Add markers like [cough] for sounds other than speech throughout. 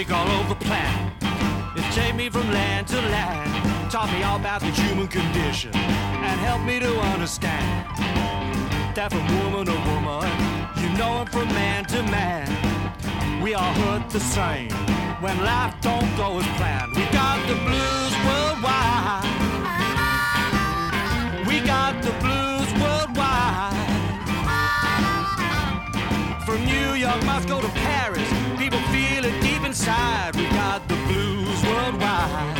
music all over the planet. It take me from land to land, taught me all about the human condition, and helped me to understand that from woman to woman, you know I'm from man to man. We all hurt the same when life don't go as planned. We got the blues worldwide. We got the blues worldwide. From New York, Moscow to Paris, inside. We got the blues worldwide.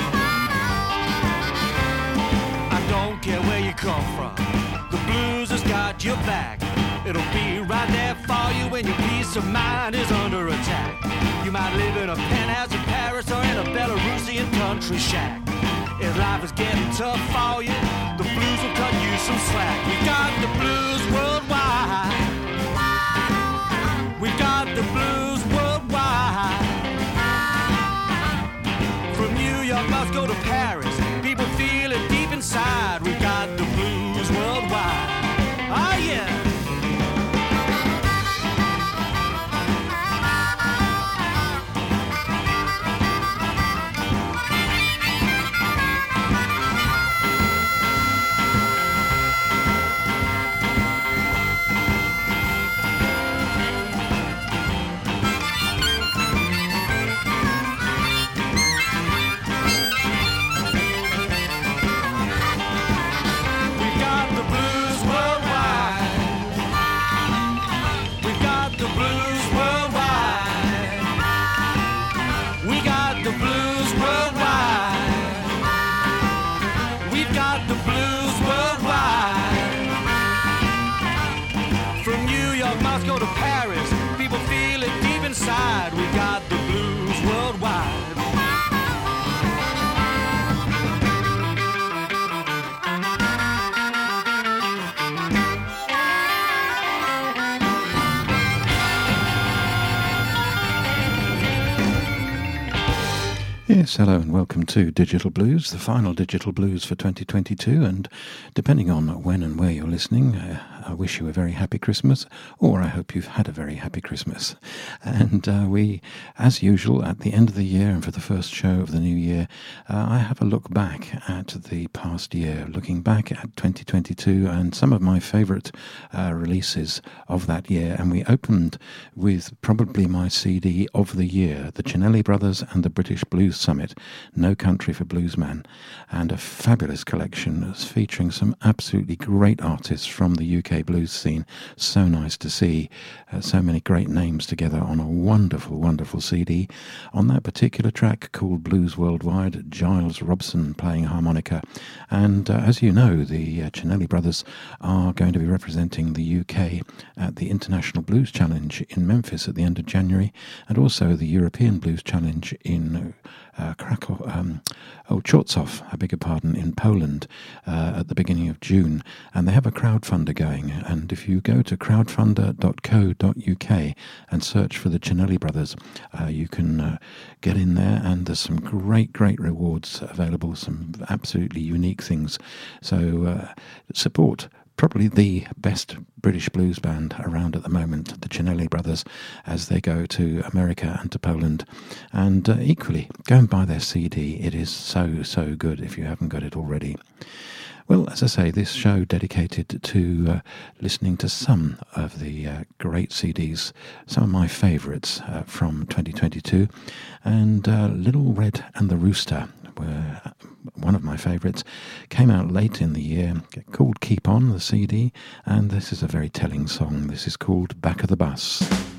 I don't care where you come from, the blues has got your back. It'll be right there for you when your peace of mind is under attack. You might live in a penthouse in Paris or in a Belarusian country shack. If life is getting tough for you, the blues will cut you some slack. We got the blues worldwide. We got the blues Moscow to Paris, people feel it deep inside. Hello and welcome to Digital Blues, the final Digital Blues for 2022. And depending on when and where you're listening, uh, I wish you a very happy Christmas, or I hope you've had a very happy Christmas. And uh, we, as usual, at the end of the year and for the first show of the new year, uh, I have a look back at the past year, looking back at 2022 and some of my favourite uh, releases of that year. And we opened with probably my CD of the year, the Cinelli Brothers and the British Blues Summit, No Country for Bluesman, and a fabulous collection featuring some absolutely great artists from the UK blues scene. So nice to see uh, so many great names together on a wonderful, wonderful CD. On that particular track called Blues Worldwide, Giles Robson playing harmonica. And uh, as you know, the uh, Cinelli brothers are going to be representing the UK at the International Blues Challenge in Memphis at the end of January, and also the European Blues Challenge in uh, Krakow, um, oh, Chorzów, I beg your pardon, in Poland uh, at the beginning of June. And they have a crowdfunder going. And if you go to crowdfunder.co.uk and search for the Cinelli brothers, uh, you can uh, get in there. And there's some great, great rewards available, some absolutely unique things. So uh, support probably the best British blues band around at the moment, the Cinelli brothers, as they go to America and to Poland. And uh, equally, go and buy their CD. It is so, so good if you haven't got it already. Well, as I say, this show dedicated to uh, listening to some of the uh, great CDs, some of my favourites uh, from 2022, and uh, Little Red and the Rooster were one of my favourites. Came out late in the year, called Keep On, the CD, and this is a very telling song. This is called Back of the Bus.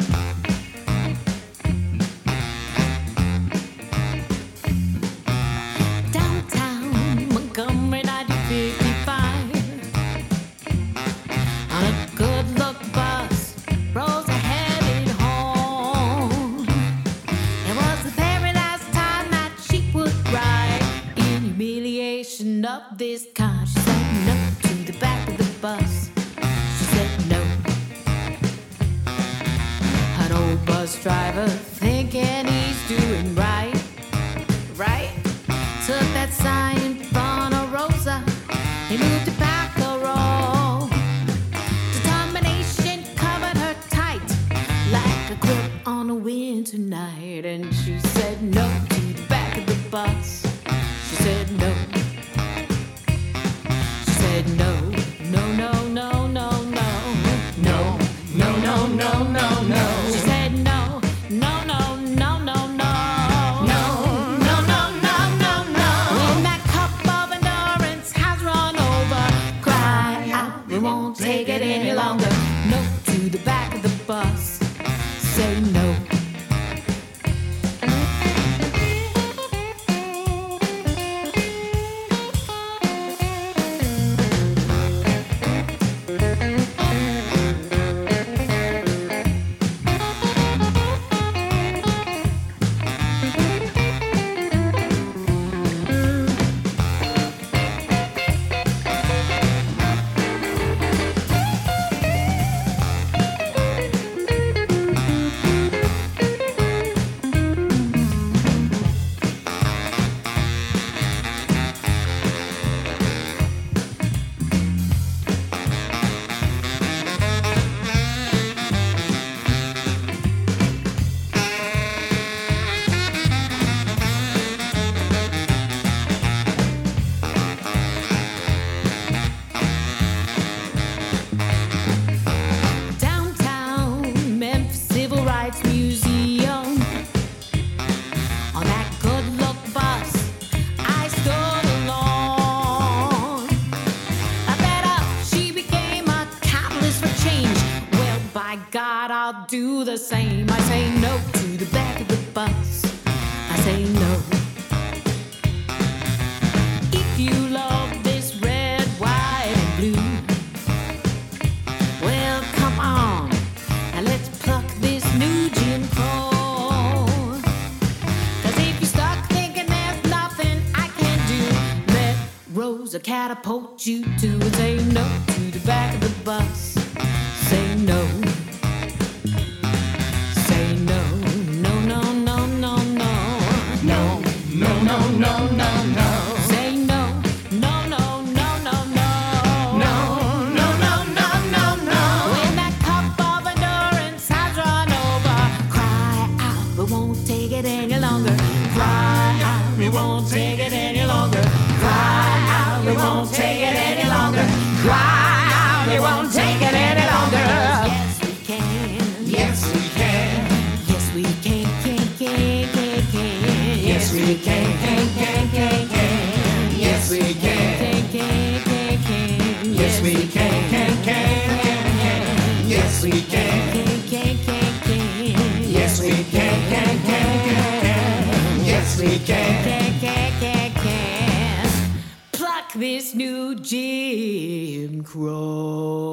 This kind She said no to the back of the bus She said no An old bus driver thinking he's doing right right? Took that sign of Rosa. He moved it back. Determination covered her tight, like a on a winter night. And catapult you to say no to the back of the bus. Say no. we can. Can, can, can, can. Pluck this new Jim Crow.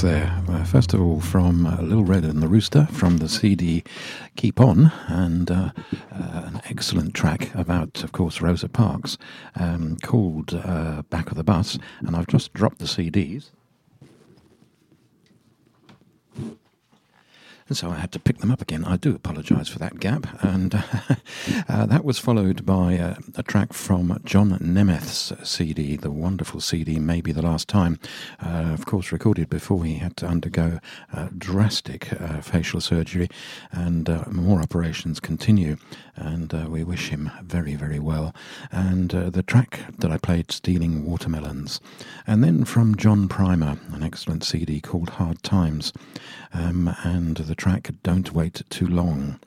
Tracks there. Uh, first of all, from uh, Little Red and the Rooster from the CD Keep On, and uh, uh, an excellent track about, of course, Rosa Parks um, called uh, Back of the Bus. And I've just dropped the CDs. And so I had to pick them up again. I do apologise for that gap. And [laughs] uh, that was followed by uh, a track from John Németh's CD, the wonderful CD, Maybe the Last Time. Uh, of course, recorded before he had to undergo drastic uh, facial surgery, and uh, more operations continue. And uh, we wish him very, very well. And the track that I played, Stealing Watermelons. And then from John Primer, an excellent CD called Hard Times. Um, and the track Don't Wait Too Long.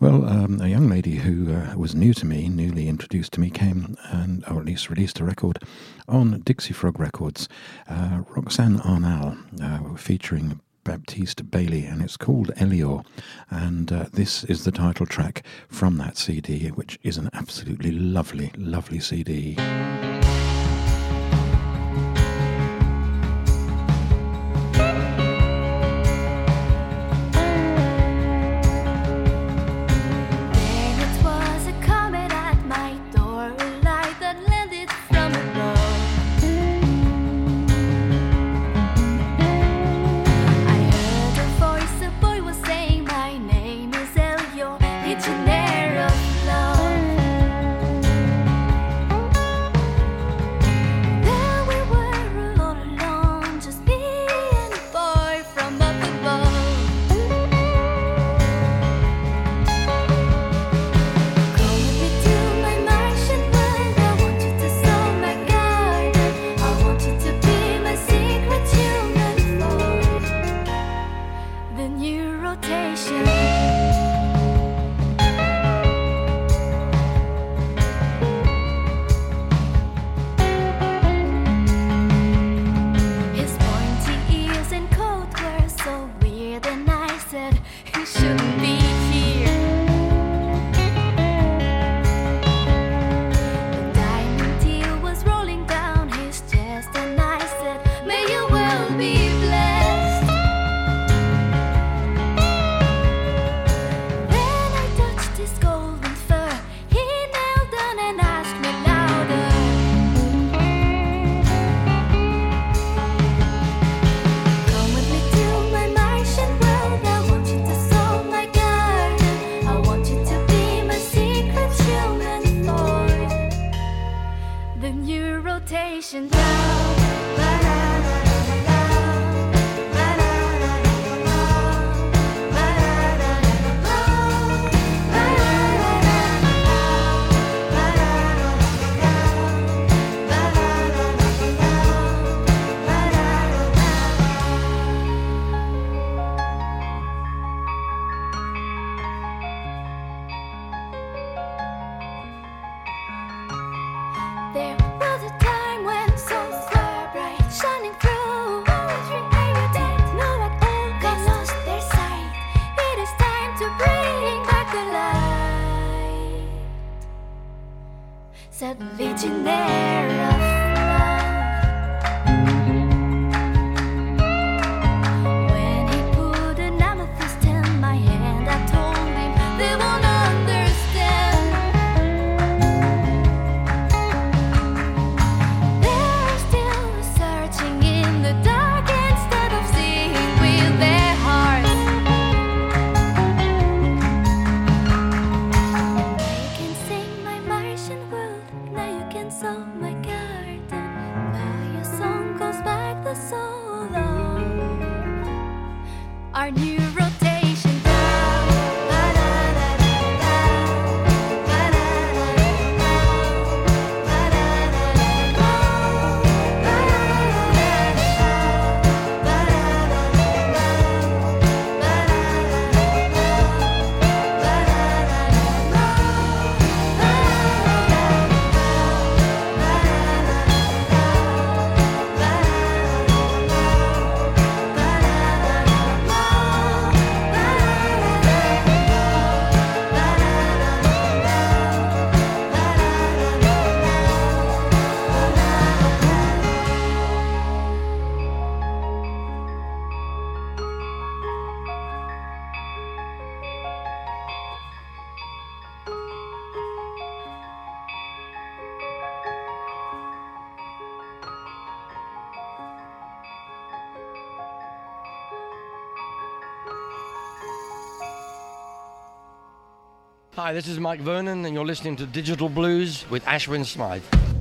Well, um, a young lady who uh, was new to me, newly introduced to me, came and, or at least released a record on Dixie Frog Records, uh, Roxane Arnal, uh, featuring Baptiste Bailey, and it's called Elior. And uh, this is the title track from that CD, which is an absolutely lovely, lovely CD. Hi, this is Mike Vernon, and you're listening to Digital Blues with Ashwin Smythe.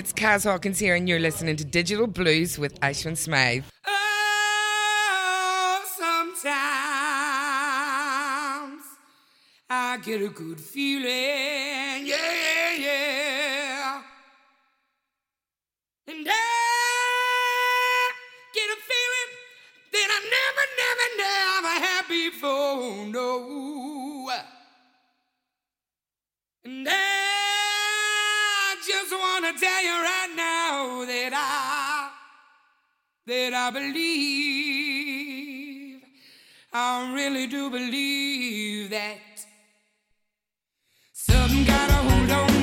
It's Kaz Hawkins here, and you're listening to Digital Blues with Ashwin Smythe. Oh, sometimes I get a good feeling, yeah, yeah, yeah. And I get a feeling that I never, never, never had before, no. And I to tell you right now that I, that I believe, I really do believe that something got a hold on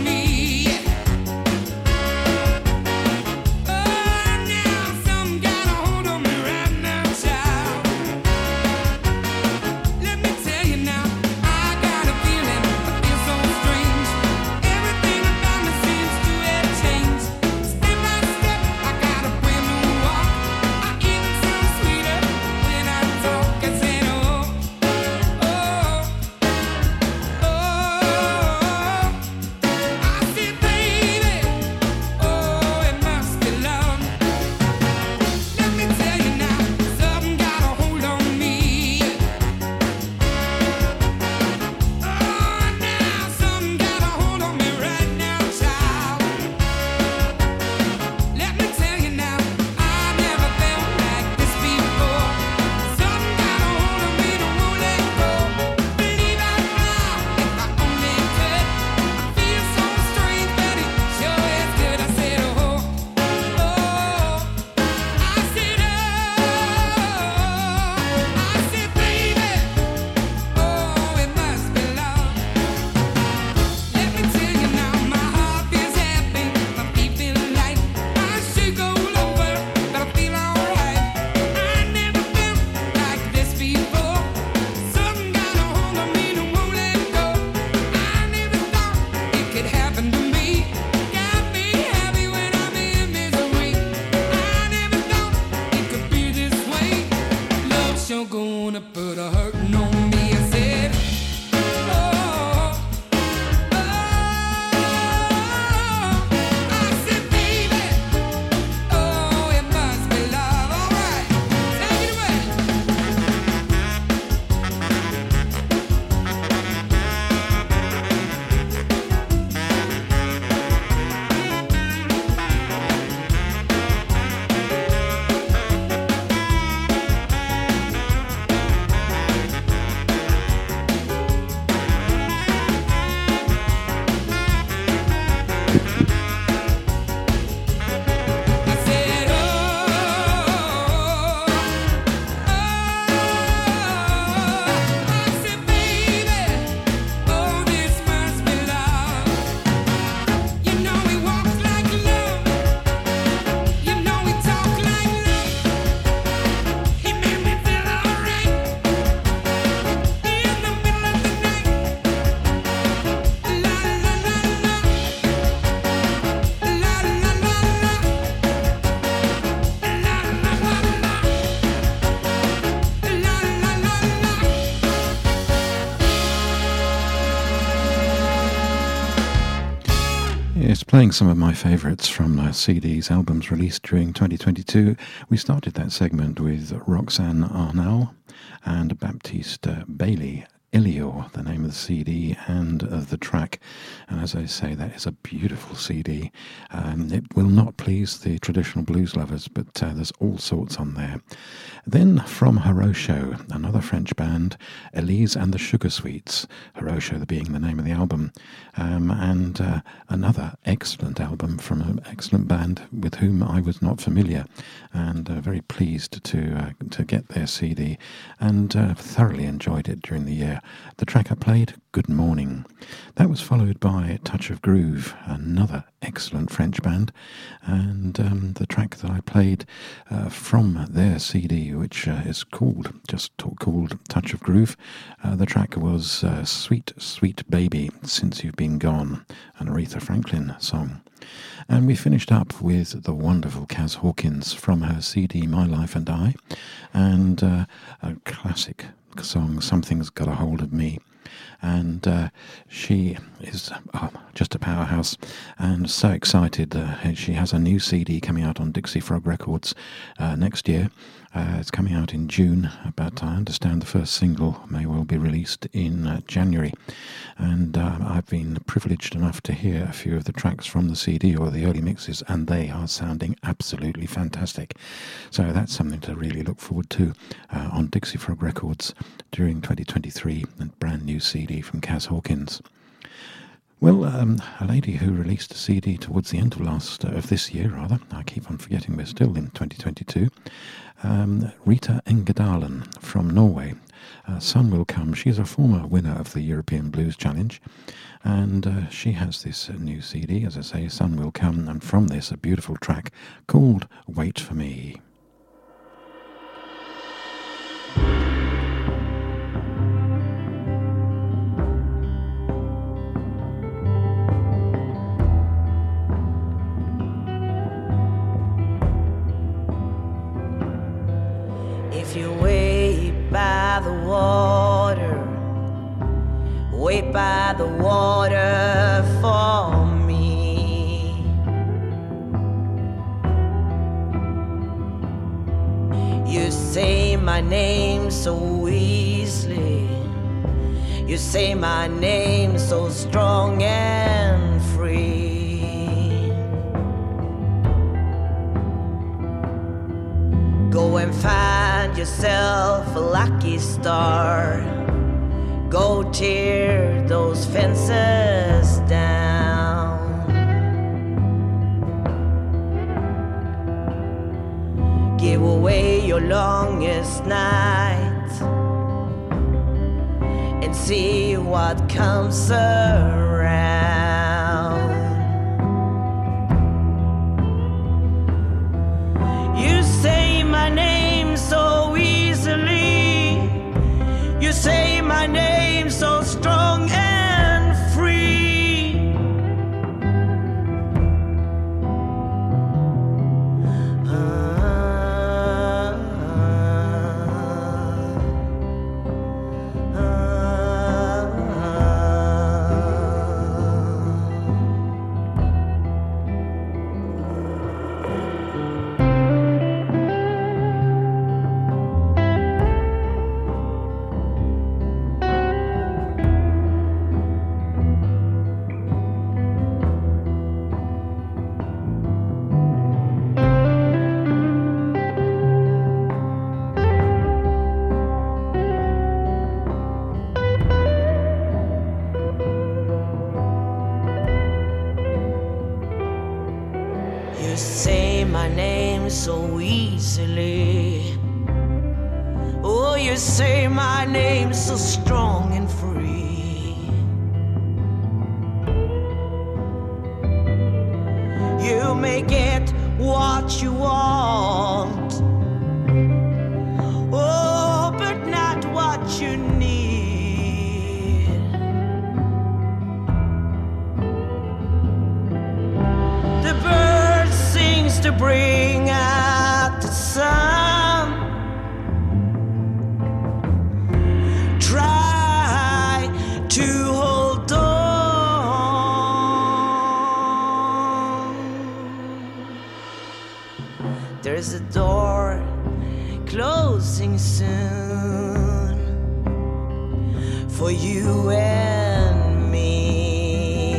playing some of my favourites from uh, CDs, albums released during 2022. We started that segment with Roxane Arnal and Baptiste Bailey. Ilior, the name of the CD and of the track. And as I say, that is a beautiful CD. Um, it will not please the traditional blues lovers, but uh, there's all sorts on there. Then from Hirosho, another French band, Elise and the Sugarsweets, Hirosho being the name of the album, um, and uh, another excellent album from an excellent band with whom I was not familiar, and uh, very pleased to uh, to get their CD, and uh, thoroughly enjoyed it during the year. The track I played, Good Morning. That was followed by Touch of Groove, another excellent French band, and um, the track that I played uh, from their CD, which uh, is called just called Touch of Groove. Uh, the track was Sweet Sweet Baby Since You've Been Gone, an Aretha Franklin song. And we finished up with the wonderful Kaz Hawkins from her CD My Life and I, and uh, a classic song, Something's Got a Hold of Me. and uh, she is oh, just a powerhouse and so excited. Uh, she has a new CD coming out on Dixie Frog Records uh, next year. Uh, it's coming out in June, but I understand the first single may well be released in uh, January. And uh, I've been privileged enough to hear a few of the tracks from the CD or the early mixes, and they are sounding absolutely fantastic. So that's something to really look forward to uh, on Dixie Frog Records during 2023, a brand new CD from Kaz Hawkins. Well, um, a lady who released a CD towards the end of last uh, of this year, rather. I keep on forgetting we're still in 2022. Um, Rita Engedalen from Norway. Uh, Sun Will Come. She's a former winner of the European Blues Challenge, and uh, she has this new CD, as I say, Sun Will Come, and from this, a beautiful track called Wait for Me. By the water for me. You say my name so easily, you say my name so strong and free. Go and find yourself a lucky star. Go tear those fences down. Give away your longest night and see what comes around. There's a door closing soon for you and me.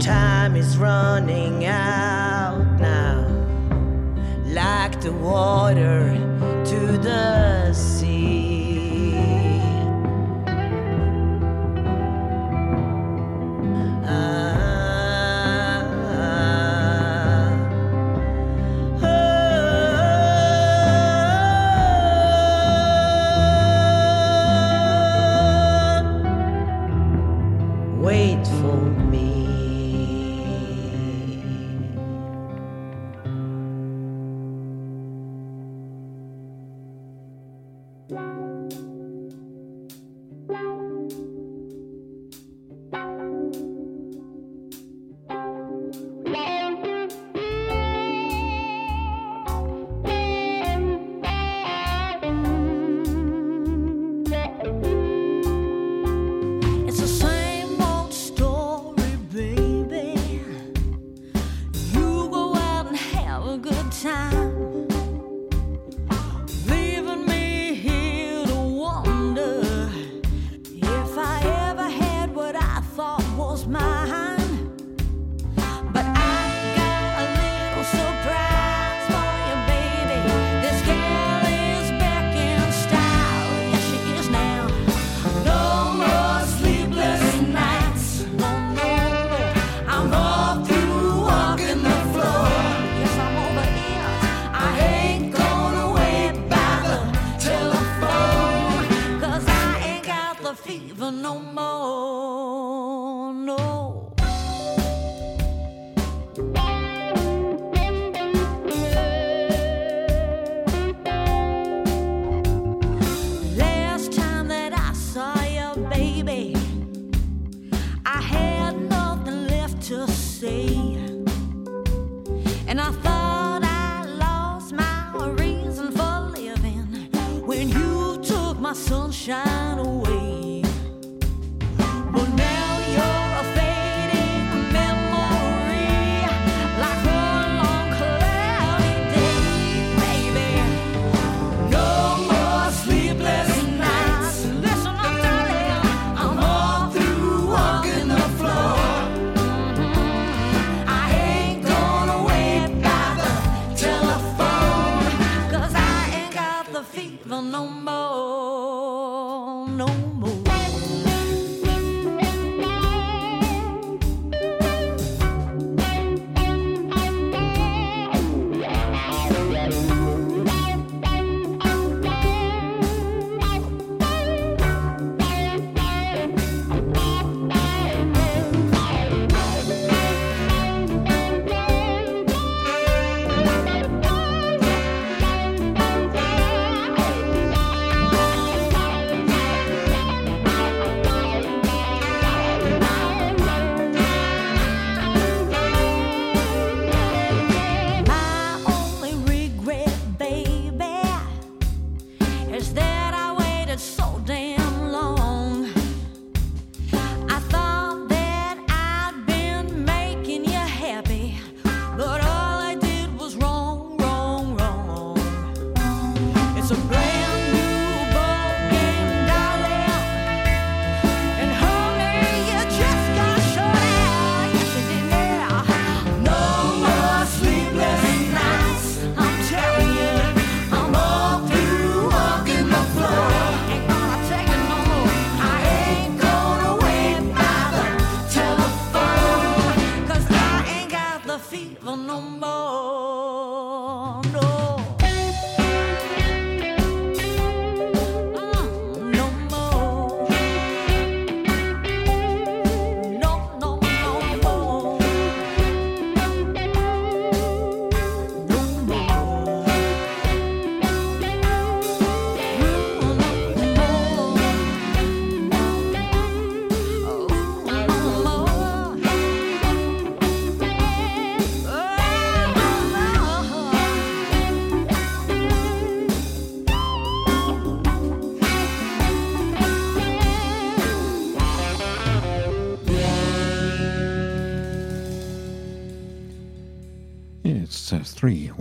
Time is running out now, like the water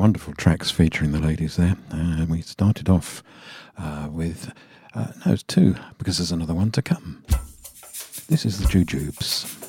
wonderful tracks featuring the ladies there. And we started off uh, with, uh, no, it's two, because there's another one to come. This is the Jujubes.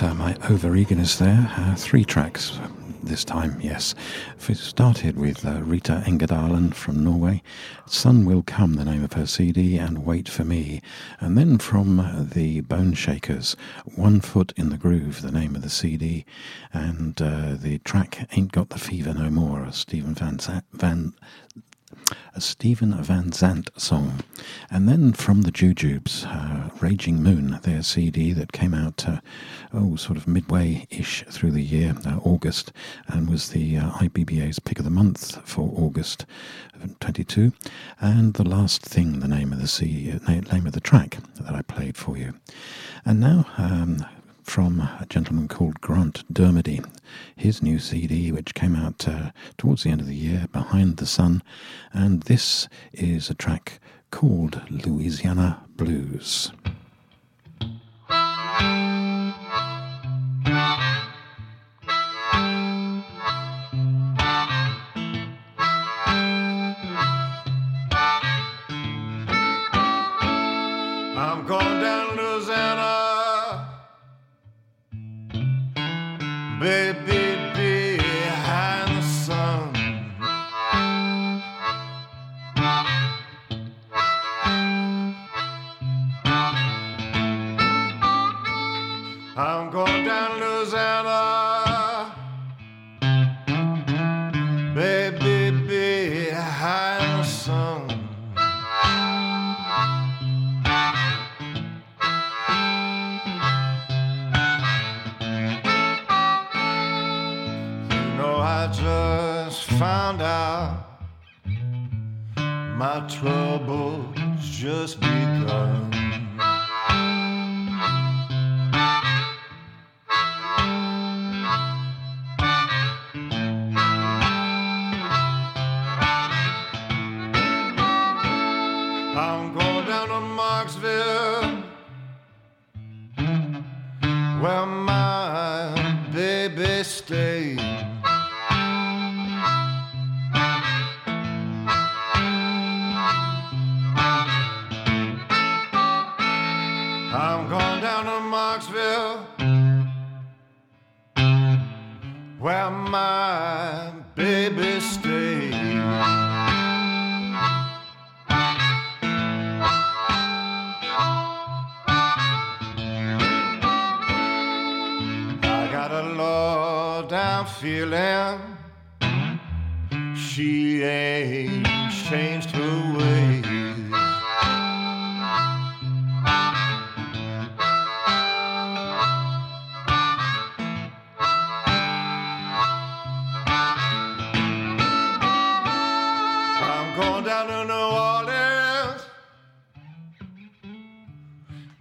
Uh, my over eagerness there. Uh, three tracks this time, yes. We started with uh, Rita Engedalen from Norway, Sun Will Come, the name of her CD, and Wait for Me. And then from uh, the Boneshakers, One Foot in the Groove, the name of the CD, and uh, the track Ain't Got the Fever No More, Stephen Van, Za- Van a Stephen Van Zandt song. And then from the Jujubes, uh, Raging Moon, their CD that came out, uh, oh, sort of midway ish through the year, uh, August, and was the uh, IBBA's pick of the month for August 22. And The Last Thing, the name of the CD, uh, name of the track that I played for you. And now, um, from a gentleman called Grant Dermody, his new CD, which came out uh, towards the end of the year, Behind the Sun, and this is a track called Louisiana Blues. Baby,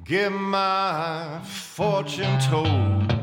get my fortune told.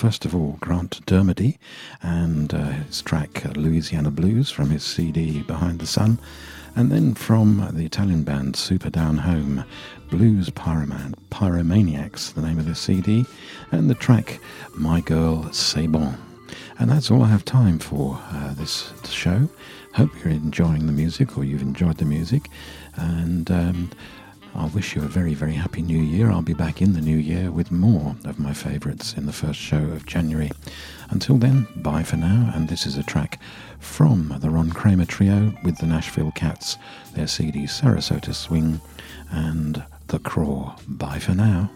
First of all, Grant Dermody and uh, his track uh, Louisiana Blues from his CD Behind the Sun, and then from the Italian band Superdownhome, Blues Pyroman, Pyromaniacs, the name of the CD, and the track My Girl C'est Bon. And that's all I have time for uh, this show. Hope you're enjoying the music or you've enjoyed the music. And um, I wish you a very, very happy new year. I'll be back in the new year with more of my favourites in the first show of January. Until then, bye for now. And this is a track from the Ron Kramer Trio with the Nashville Cats, their CD Sarasota Swing and The Craw. Bye for now.